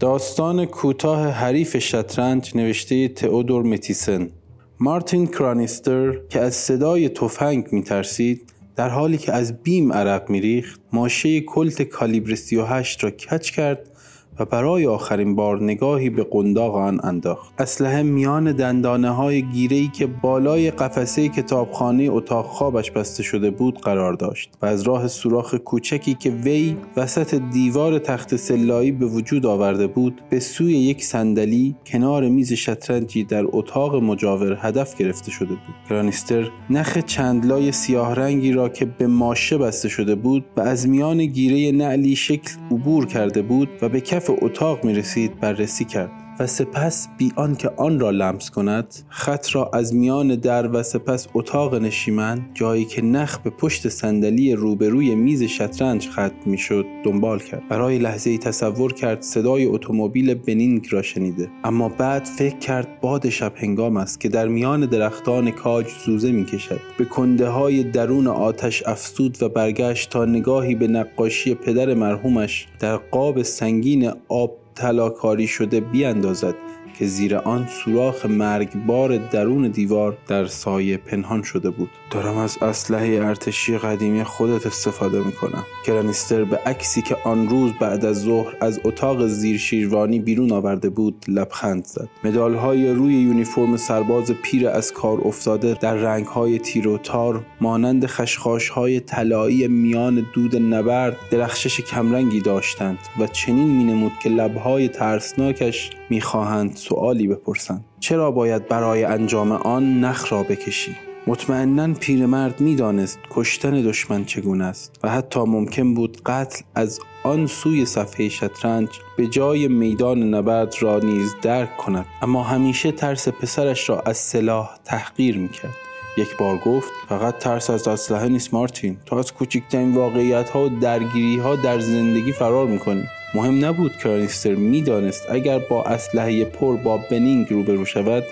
داستان کوتاه حریف شطرنج نوشته تئودور متیسن. مارتین کرانیستر که از صدای تفنگ میترسید در حالی که از بیم عرق میریخت ماشه کلت کالیبر 38 را کچ کرد و برای آخرین بار نگاهی به قنداق آن انداخت. اسلحه میان دندانه های گیره که بالای قفسه کتابخانه اتاق خوابش بسته شده بود قرار داشت و از راه سوراخ کوچکی که وی وسط دیوار تخت سلایی به وجود آورده بود به سوی یک صندلی کنار میز شطرنجی در اتاق مجاور هدف گرفته شده بود. کرانیستر نخ چندلای سیاه رنگی را که به ماشه بسته شده بود و از میان گیره نعلی شکل عبور کرده بود و به کف اتاق می رسید بررسی کرد. و سپس بی که آن را لمس کند خط را از میان در و سپس اتاق نشیمن جایی که نخ به پشت صندلی روبروی میز شطرنج ختم می‌شد دنبال کرد. برای لحظه ای تصور کرد صدای اتومبیل بنینگ را شنیده. اما بعد فکر کرد باد شب هنگام است که در میان درختان کاج زوزه می‌کشد. به کنده های درون آتش افسود و برگشت تا نگاهی به نقاشی پدر مرحومش در قاب سنگین آب طلاکاری شده بیاندازد. که زیر آن سوراخ مرگبار درون دیوار در سایه پنهان شده بود. دارم از اسلحه ارتشی قدیمی خودت استفاده می‌کنم. کرانیستر به عکسی که آن روز بعد از ظهر از اتاق زیر شیروانی بیرون آورده بود لبخند زد. مدال های روی یونیفرم سرباز پیر از کار افتاده در رنگ های تیر و تار مانند خشخاش های طلایی میان دود نبرد درخشش کمرنگی داشتند و چنین مینمود که لبهای ترسناکش می‌خواهند سوالی بپرسند چرا باید برای انجام آن نخ را بکشی؟ مطمئنا پیرمرد می‌دانست کشتن دشمن چگونه است و حتی ممکن بود قتل از آن سوی صفحه شطرنج به جای میدان نبرد را نیز درک کند. اما همیشه ترس پسرش را از سلاح تحقیر می‌کرد. یک بار گفت فقط ترس از اسلحه نیست مارتین. تو از کوچکترین واقعیت ها و درگیری ها در زندگی فرار می‌کنی. مهم نبود کرانیستر می‌دانست اگر با اسلحه پر با بنینگ روبرو شود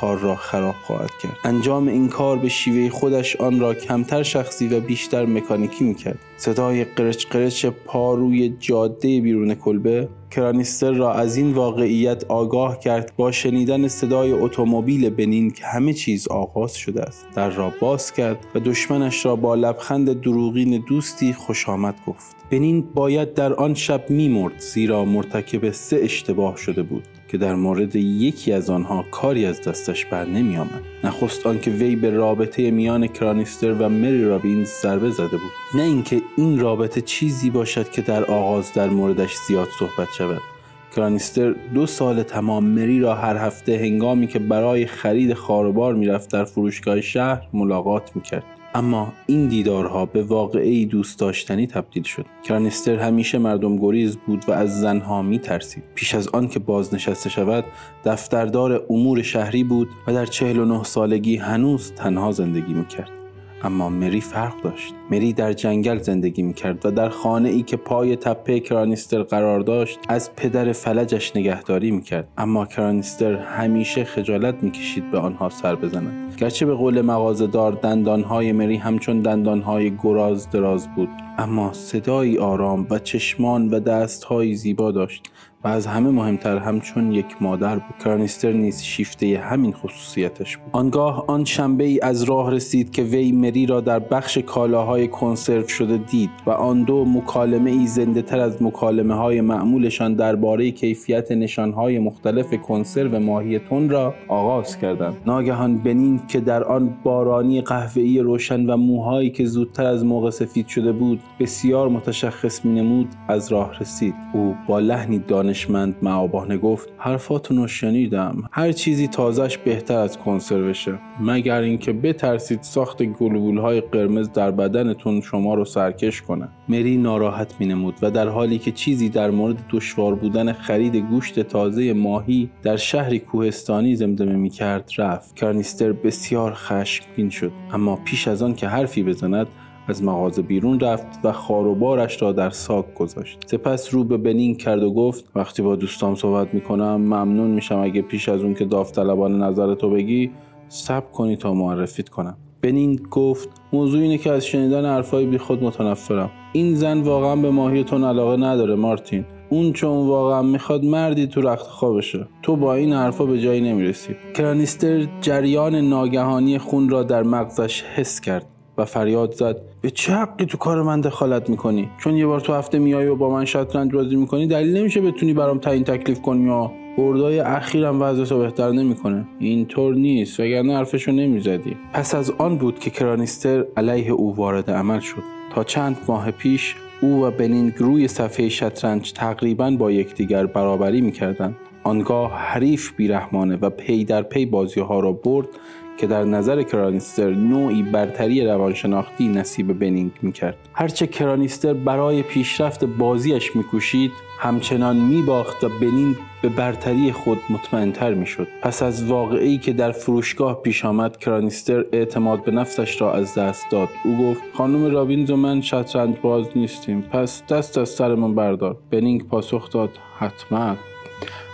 کار را خراب خواهد کرد. انجام این کار به شیوه خودش آن را کمتر شخصی و بیشتر مکانیکی می‌کرد. صدای قرچ قرچ پا روی جاده بیرون کلبه کرانیستر را از این واقعیت آگاه کرد با شنیدن صدای اتومبیل بنین که همه چیز آغاز شده است. در را باز کرد و دشمنش را با لبخند دروغین دوستی خوش آمد گفت. بنین باید در آن شب میمرد زیرا مرتکب سه اشتباه شده بود. که در مورد یکی از آنها کاری از دستش بر نمی آمد. نخست آنکه وی به رابطه میان کرانیستر و مری رابینز ضربه زده بود. نه اینکه این رابطه چیزی باشد که در آغاز در موردش زیاد صحبت شود. کرانیستر دو سال تمام مری را هر هفته هنگامی که برای خرید خاروبار می‌رفت در فروشگاه شهر ملاقات می‌کرد. اما این دیدارها به واقعی دوست داشتنی تبدیل شد. کرانیستر همیشه مردم گریز بود و از زنها می ترسید پیش از آن که بازنشسته شود دفتردار امور شهری بود و در 49 سالگی هنوز تنها زندگی می کرد اما مری فرق داشت. مری در جنگل زندگی می‌کرد و در خانه ای که پای تپه کرانیستر قرار داشت از پدر فلجش نگهداری می‌کرد. اما کرانیستر همیشه خجالت می‌کشید به آنها سر بزند. گرچه به قول مغازهدار دندانهای مری همچون دندانهای گراز دراز بود. اما صدایی آرام و چشمان و دستهایی زیبا داشت و از همه مهمتر همچون یک مادر بود. کرانیستر نیز شیفته همین خصوصیتش بود. آنگاه آن شنبه ای از راه رسید که وی مری را در بخش کالاهای کنسرو شده دید و آن دو مکالمه ای زنده تر از مکالمه های معمولشان درباره کیفیت نشانهای مختلف کنسرو ماهی تون را آغاز کردند. ناگهان بنین که در آن بارانی قهوه‌ای روشن و موهایی که زودتر از موقع سفید شده بود بسیار متشخص مینمود از راه رسید. او با لحنی دانشمند معابانه گفت حرفاتون رو شنیدم. هر چیزی تازش بهتر از کنسروشه مگر اینکه بترسید ساخت گلوبول های قرمز در بدنتون شما رو سرکش کنه. مری ناراحت مینمود و در حالی که چیزی در مورد دشوار بودن خرید گوشت تازه ماهی در شهری کوهستانی زمزمه می‌کرد رفت. کارنیستر بسیار خشمگین شد. اما پیش از آن که حرفی بزند از مغازه بیرون رفت و خاروبارش را در ساک گذاشت. سپس رو به بنین کرد و گفت وقتی با دوستام صحبت می‌کنم ممنون میشم اگه پیش از اون که داوطلبانه نظر تو بگی صبر کنی تا معرفیت کنم. بنین گفت موضوع اینه که از شنیدن حرفای بی خود متنفرم. این زن واقعا به ماهیتون علاقه نداره مارتین. اون چون واقعا می‌خواد مردی تو رخت خوابشه تو با این حرفا به جایی نمی‌رسی. کرانیستر جریان ناگهانی خون را در مغزش حس کرد و فریاد زد. به چه حقی تو کار من دخالت می‌کنی؟ چون یه بار تو هفته میای و با من شطرنج بازی می‌کنی دلیل نمیشه بتونی برام تعیین تکلیف کنی یا بردای اخیرم وضعش بهتر نمی‌کنه. اینطور نیست وگرنه حرفشو نمی‌زدی. پس از آن بود که کرانیستر علیه او وارد عمل شد. تا چند ماه پیش او و بنینگ روی صفحه شطرنج تقریبا با یکدیگر برابری می‌کردند. آنگاه حریف بیرحمانه و پی در پی بازی ها را برد که در نظر کرانیستر نوعی برتری روانشناختی نصیب بنینگ می‌کرد. هرچه کرانیستر برای پیشرفت بازیش میکوشید همچنان میباخت و بنینگ به برتری خود مطمئنتر می‌شد. پس از واقعی که در فروشگاه پیش آمد کرانیستر اعتماد به نفسش را از دست داد. او گفت خانم رابینز و من شطرنج باز نیستیم. پس دست از سرمان بردار. بنینگ پاسخ داد حتما.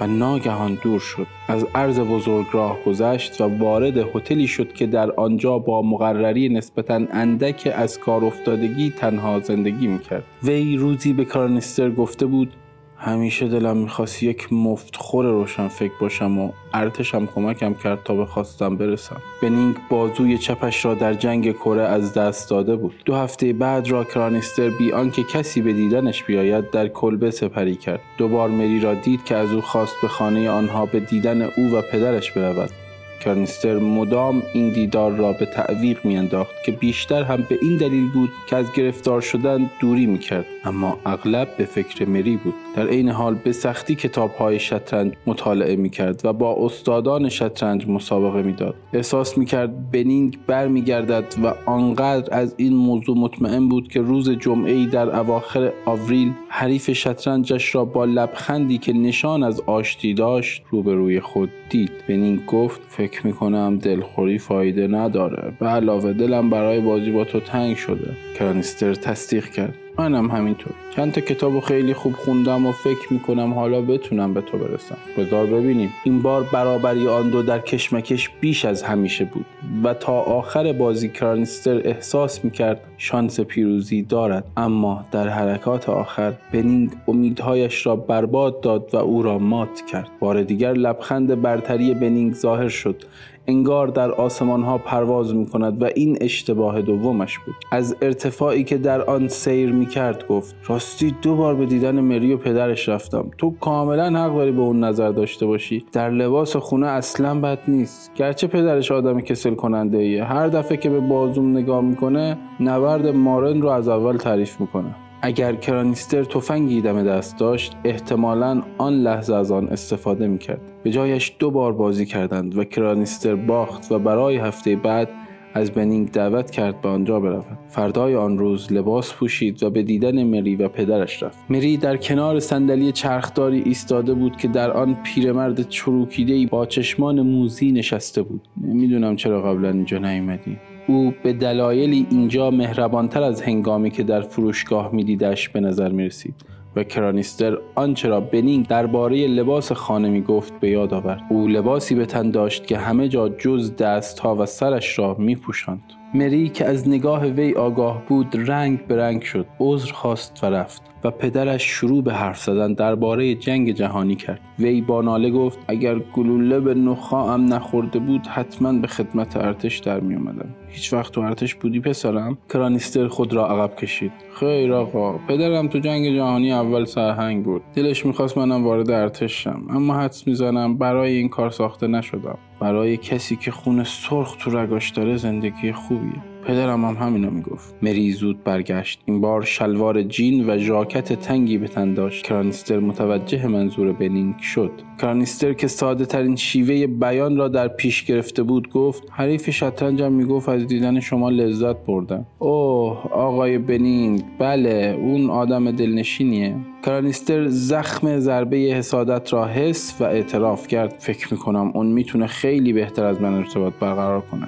و ناگهان دور شد. از عرض بزرگ راه گذشت و وارد هتلی شد که در آنجا با مقرری نسبتا اندک از کار افتادگی تنها زندگی می‌کرد. وی روزی به کارنستر گفته بود همیشه دلم می‌خواست یک مفتخور روشن فکر باشم و ارتشم کمکم کرد تا به خواستم برسم. بنینگ بازوی چپش را در جنگ کره از دست داده بود. دو هفته بعد را کرانیستر بی آنکه کسی به دیدنش بیاید در کلبه سپری کرد. دوبار مری را دید که از او خواست به خانه آنها به دیدن او و پدرش برود. کرنیستر مدام این دیدار را به تعویق میانداخت که بیشتر هم به این دلیل بود که از گرفتار شدن دوری می‌کرد. اما اغلب به فکر مری بود. در عین حال به سختی کتابهای شطرنج مطالعه می‌کرد و با استادان شطرنج مسابقه می‌داد. احساس می‌کرد بنینگ برمیگردد و آنقدر از این موضوع مطمئن بود که روز جمعه ای در اواخر آوریل حریف شطرنجش را با لبخندی که نشان از آشتی داشت روبروی خود دید. بنینگ گفت فکر می‌کنم دلخوری فایده نداره. به علاوه دلم برای بازی با تو تنگ شده. کرانیستر تصدیق کرد. منم همینطور. چند تا کتاب خیلی خوب خوندم و فکر می‌کنم حالا بتونم به تو برسم. بذار ببینیم. این بار برابری آن دو در کشمکش بیش از همیشه بود و تا آخر بازی کرانیستر احساس می‌کرد شانس پیروزی دارد. اما در حرکات آخر بنینگ امیدهایش را برباد داد و او را مات کرد. بار دیگر لبخند برتری بنینگ ظاهر شد. انگار در آسمان ها پرواز می کند و این اشتباه دومش بود. از ارتفاعی که در آن سیر می کرد گفت راستی دو بار به دیدن مری و پدرش رفتم. تو کاملا حق داری به اون نظر داشته باشی. در لباس خونه اصلا بد نیست. گرچه پدرش آدم کسل کننده ایه هر دفعه که به بازوم نگاه می‌کنه نبرد مارن رو از اول تعریف می‌کنه. اگر کرانیستر تفنگی دم دست داشت احتمالا آن لحظه از آن استفاده می‌کرد. به جایش دو بار بازی کردند و کرانیستر باخت و برای هفته بعد از بنینگ دعوت کرد به آنجا برود. فردای آن روز لباس پوشید و به دیدن مری و پدرش رفت. مری در کنار صندلی چرخداری ایستاده بود که در آن پیرمرد چروکیده با چشمان موزی نشسته بود. نمی‌دونم چرا قبلا اینجا نیومدی. او به دلایلی اینجا مهربانتر از هنگامی که در فروشگاه میدیدش به نظر می رسید و کرانیستر آنچه را بنینگ درباره لباس خانه می گفت به یاد آورد او لباسی به تن داشت که همه جا جز دستها و سرش را می پوشند. مری که از نگاه وی آگاه بود رنگ به رنگ شد عذر خواست و رفت و پدرش شروع به حرف زدن درباره جنگ جهانی کرد. وی با ناله گفت اگر گلوله به نخواهم نخورده بود حتما به خدمت ارتش در می اومدم هیچ وقت تو ارتش بودی پسرم؟ کرانیستر خود را عقب کشید. خیر آقا پدرم تو جنگ جهانی اول سرهنگ بود دلش می‌خواست منم وارد ارتش شم اما حدس می‌زنم برای این کار ساخته نشدم. برای کسی که خون سرخ تو رگاش داره زندگی خوبیه. پدرم هم همینو می‌گفت. مری زود برگشت. این بار شلوار جین و ژاکت تنگی به تن داشت. کرانیستر متوجه منظور بنینگ شد. کرانیستر که ساده ترین شیوه بیان را در پیش گرفته بود گفت حریف شطرنجم می‌گفت از دیدن شما لذت بردم. اوه آقای بنینگ بله اون آدم دلنشینیه. کرانیستر زخم ضربه حسادت را حس و اعتراف کرد. فکر می‌کنم اون می‌تونه خیلی بهتر از من ارتباط برقرار کنه.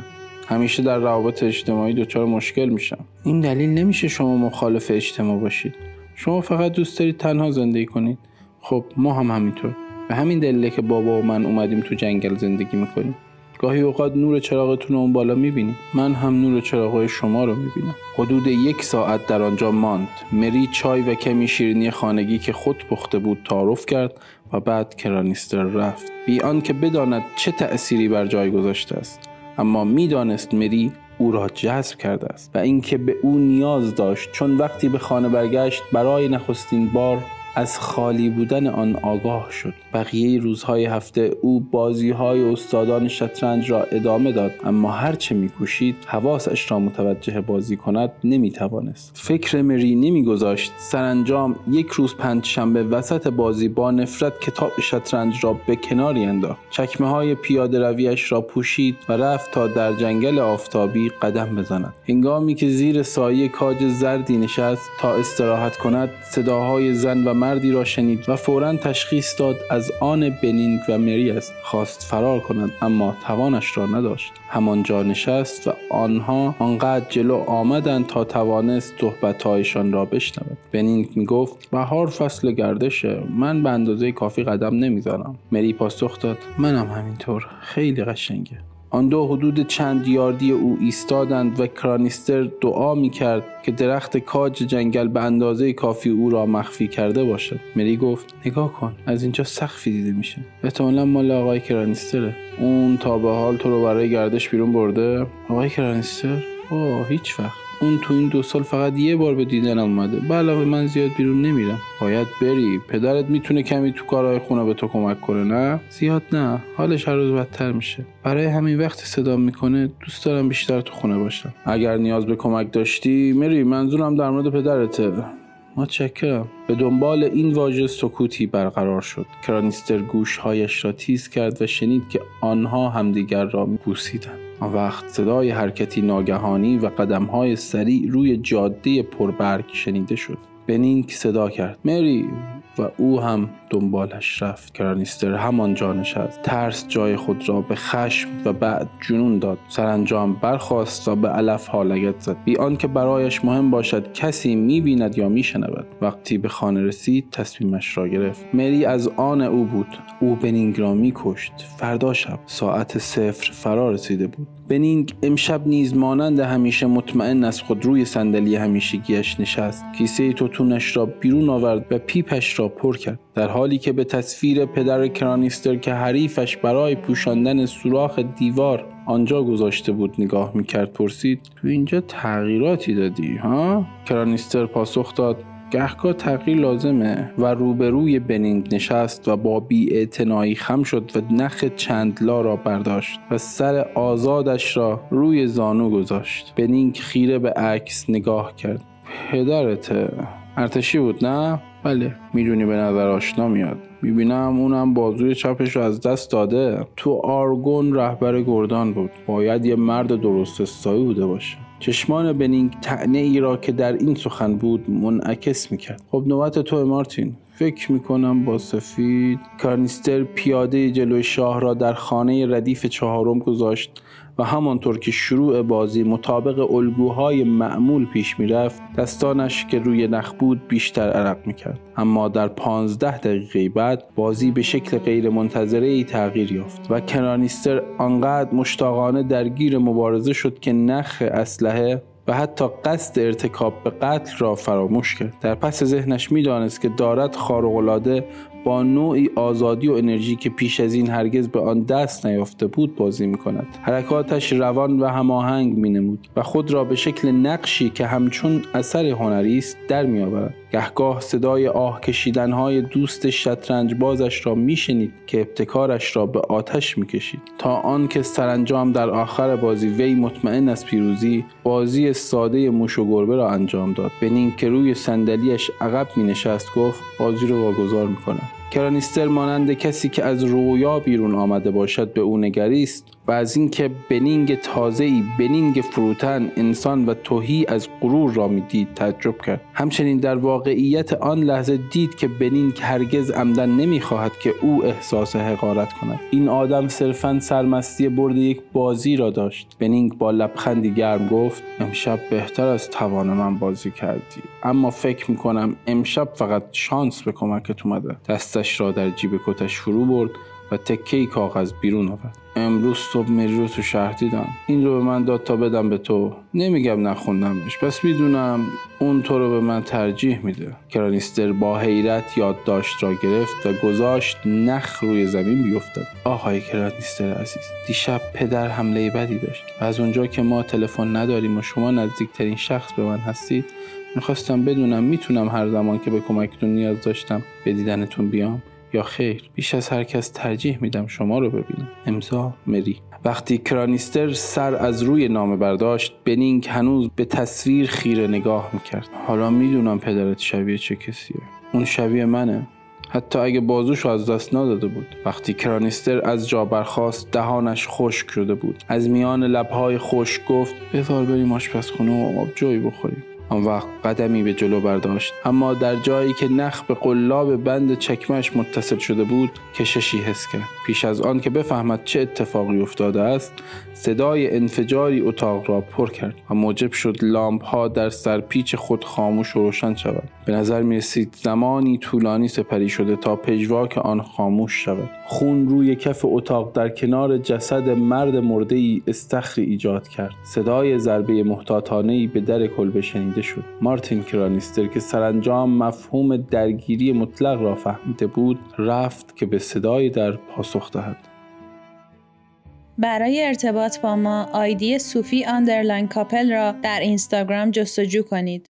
همیشه در روابط اجتماعی دچار مشکل میشم. این دلیل نمیشه شما مخالف اجتماع باشید. شما فقط دوست دارید تنها زندگی کنید. خب ما هم همینطور. به همین دلیله که بابا و من اومدیم تو جنگل زندگی می‌کنیم. گاهی اوقات نور چراغتون رو اون بالا می‌بینی. من هم نور چراغای شما رو می‌بینم. حدود یک ساعت در آنجا ماند. مری چای و کمی شیرینی خانگی که خود پخته بود تعارف کرد و بعد کرانیستر رفت. بی آنکه بداند چه تأثیری بر جای گذاشته است. اما می‌دانست مری او را جذب کرده است و اینکه به او نیاز داشت چون وقتی به خانه برگشت برای نخستین بار از خالی بودن آن آگاه شد. بقیه روزهای هفته او بازی های استادان شطرنج را ادامه داد اما هرچه میکوشید حواسش را متوجه بازی کند نمی‌توانست. فکر مری نمیگذاشت. سرانجام یک روز پنج شنبه وسط بازی با نفرت کتاب شطرنج را به کناری انداخت. چکمه های پیاده رویش را پوشید و رفت تا در جنگل آفتابی قدم بزند. هنگامی که زیر سایه کاج زردی نشست تا استراحت کند صداهای زن و مردی را شنید و فورا تشخیص داد از آن بنینگ و مری است. خواست فرار کند اما توانش را نداشت. همانجا نشست و آنها آنقدر جلو آمدند تا توانست صحبتهایشان را بشنود. بنینگ می‌گفت بهار فصل گردشه من به اندازه کافی قدم نمی‌زنم. مری پاسخ داد منم همینطور خیلی قشنگه. آن دو حدود چند یاردی او ایستادند و کرانیستر دعا می کرد که درخت کاج جنگل به اندازه کافی او را مخفی کرده باشد. مری گفت نگاه کن از اینجا سخفی دیده میشه. احتمالا مال آقای کرانیستره اون تا به حال تو رو برای گردش بیرون برده؟ آقای کرانیستر اوه هیچ وقت. اون تو این دو سال فقط یه بار به دیدن اومده. به علاوه من زیاد بیرون نمیرم. باید بری. پدرت می‌تونه کمی تو کارهای خونه به تو کمک کنه نه؟ زیاد نه. حالش هر روز بدتر میشه. برای همین وقت صدا می‌کنه دوست دارم بیشتر تو خونه باشم. اگر نیاز به کمک داشتی مری منظورم در مورد پدرته. متشکرم. به دنبال این واژه سکوتی برقرار شد. کرانیستر گوشهایش را تیز کرد و شنید که آنها همدیگر را بوسیدند. آن وقت صدای حرکتی ناگهانی و قدمهای سریع روی جاده پربرگ شنیده شد. بنینک صدا کرد. مری و او هم دنبالش رفت. کرانیستر همانجا نشست. ترس جای خود را به خشم و بعد جنون داد. سرانجام برخواست و به علف ها لگت زد. بی آنکه برایش مهم باشد کسی می‌بیند یا میشنود. وقتی به خانه رسید تصمیمش را گرفت. مری از آن او بود. او بنینگ را میکشت. فردا شب ساعت صفر فرا رسیده بود. بنینگ امشب نیز مانند همیشه مطمئن از خود روی صندلی همیشگیش نشست. کیسه توتونش را بیرون آورد و پیپش را پر کرد. در حالی که به تصویر پدر کرانیستر که حریفش برای پوشاندن سوراخ دیوار آنجا گذاشته بود نگاه می‌کرد پرسید تو اینجا تغییراتی دادی ها؟ کرانیستر پاسخ داد گهگاه تغییر لازمه و روبروی بنینگ نشست و با بی خم شد و نخ چندلا را برداشت و سر آزادش را روی زانو گذاشت. بنینگ خیره به عکس نگاه کرد. پدرته ارتشی بود نه؟ بله. می‌دونی به نظر آشنا میاد. می‌بینم اونم بازوی چپش رو از دست داده. تو آرگون رهبر گردان بود. باید یه مرد درست استایی بوده باشه. چشمان بنینگ تعنه ای را که در این سخن بود منعکس می‌کرد. خب نوبت تو مارتین. فکر می‌کنم با سفید کارنیستر پیاده جلوی شاه را در خانه ردیف چهارم گذاشت. و همانطور که شروع بازی مطابق الگوهای معمول پیش می‌رفت دستانش که روی نخ بود بیشتر عرق می‌کرد. اما در پانزده دقیقه بعد بازی به شکل غیر منتظره ای تغییر یافت و کنانیستر آنقدر مشتاقانه درگیر مبارزه شد که نخ اسلحه و حتی قصد ارتکاب به قتل را فراموش کرد. در پس ذهنش می‌دانست که دارد خارقالعاده با نوعی آزادی و انرژی که پیش از این هرگز به آن دست نیافته بود بازی می کند حرکاتش روان و هماهنگ می نمود و خود را به شکل نقشی که همچون اثر هنری است در می آورد گهگاه صدای آه کشیدن های دوست شطرنج بازش را میشنید که ابتکارش را به آتش می‌کشید. تا آنکه سرانجام در آخر بازی وی مطمئن از پیروزی بازی ساده موش و گربه را انجام داد. بنین که روی صندلیاش عقب می نشست گفت بازی رو واگذار می‌کنم. کرانیستر مانند کسی که از رویا بیرون آمده باشد به او نگریست. و از اینکه بنینگ تازه‌ای بنینگ فروتن انسان و توهی از غرور را می‌دید تعجب کرد. همچنین در واقعیت آن لحظه دید که بنینگ هرگز عمدن نمی‌خواهد که او احساس حقارت کند. این آدم صرفا سرمستی برد یک بازی را داشت. بنینگ با لبخندی گرم گفت امشب بهتر از توان من بازی کردی. اما فکر می‌کنم امشب فقط شانس به کمکت اومده. دست دستش را در جیب کتش فرو برد و تکه کاغذ بیرون آورد. امروز صبح مری رو تو شهر دیدم. این رو به من داد تا بدم به تو. نمیگم نخوندمش. پس می‌دونم اون تو رو به من ترجیح میده. کرانیستر با حیرت یادداشت را گرفت و گذاشت نخ روی زمین بیفتد آقای کرانیستر عزیز دیشب پدر حمله بدی داشت و از اونجا که ما تلفن نداریم و شما نزدیکترین شخص به من هستید می‌خواستم بدونم می‌تونم هر زمان که به کمکتون نیاز داشتم به دیدنتون بیام. یا خیر بیش از هر کس ترجیح میدم شما رو ببینم. امضا مری. وقتی کرانیستر سر از روی نامه برداشت بنینگ هنوز به تصویر خیره نگاه می‌کرد. حالا می‌دونم پدرت شبیه چه کسیه. اون شبیه منه. حتی اگه بازوش از دست نداده بود. وقتی کرانیستر از جا برخاست دهانش خشک شده بود. از میان لبهای خشک گفت بذار بریم آشپزخونه و آب جوی بخوریم. آن وقت قدمی به جلو برداشت. اما در جایی که نخ به قلاب بند چکمش متصل شده بود کششی حس کرد. پیش از آن که بفهمد چه اتفاقی افتاده است صدای انفجاری اتاق را پر کرد و موجب شد لامپ ها در سرپیچ خود خاموش و روشن شود به نظر می رسید زمانی طولانی سپری شده تا پژواک آن خاموش شود. خون روی کف اتاق در کنار جسد مرد مرده ای استخری ایجاد کرد. صدای ضربه محتاطانه ای به در کلبه شنیده شد مارتین کرانیستر که سرانجام مفهوم درگیری مطلق را فهمیده بود رفت که به صدای در پاسخ دهد برای ارتباط با ما آیدی صوفی underline کاپل را در اینستاگرام جستجو کنید.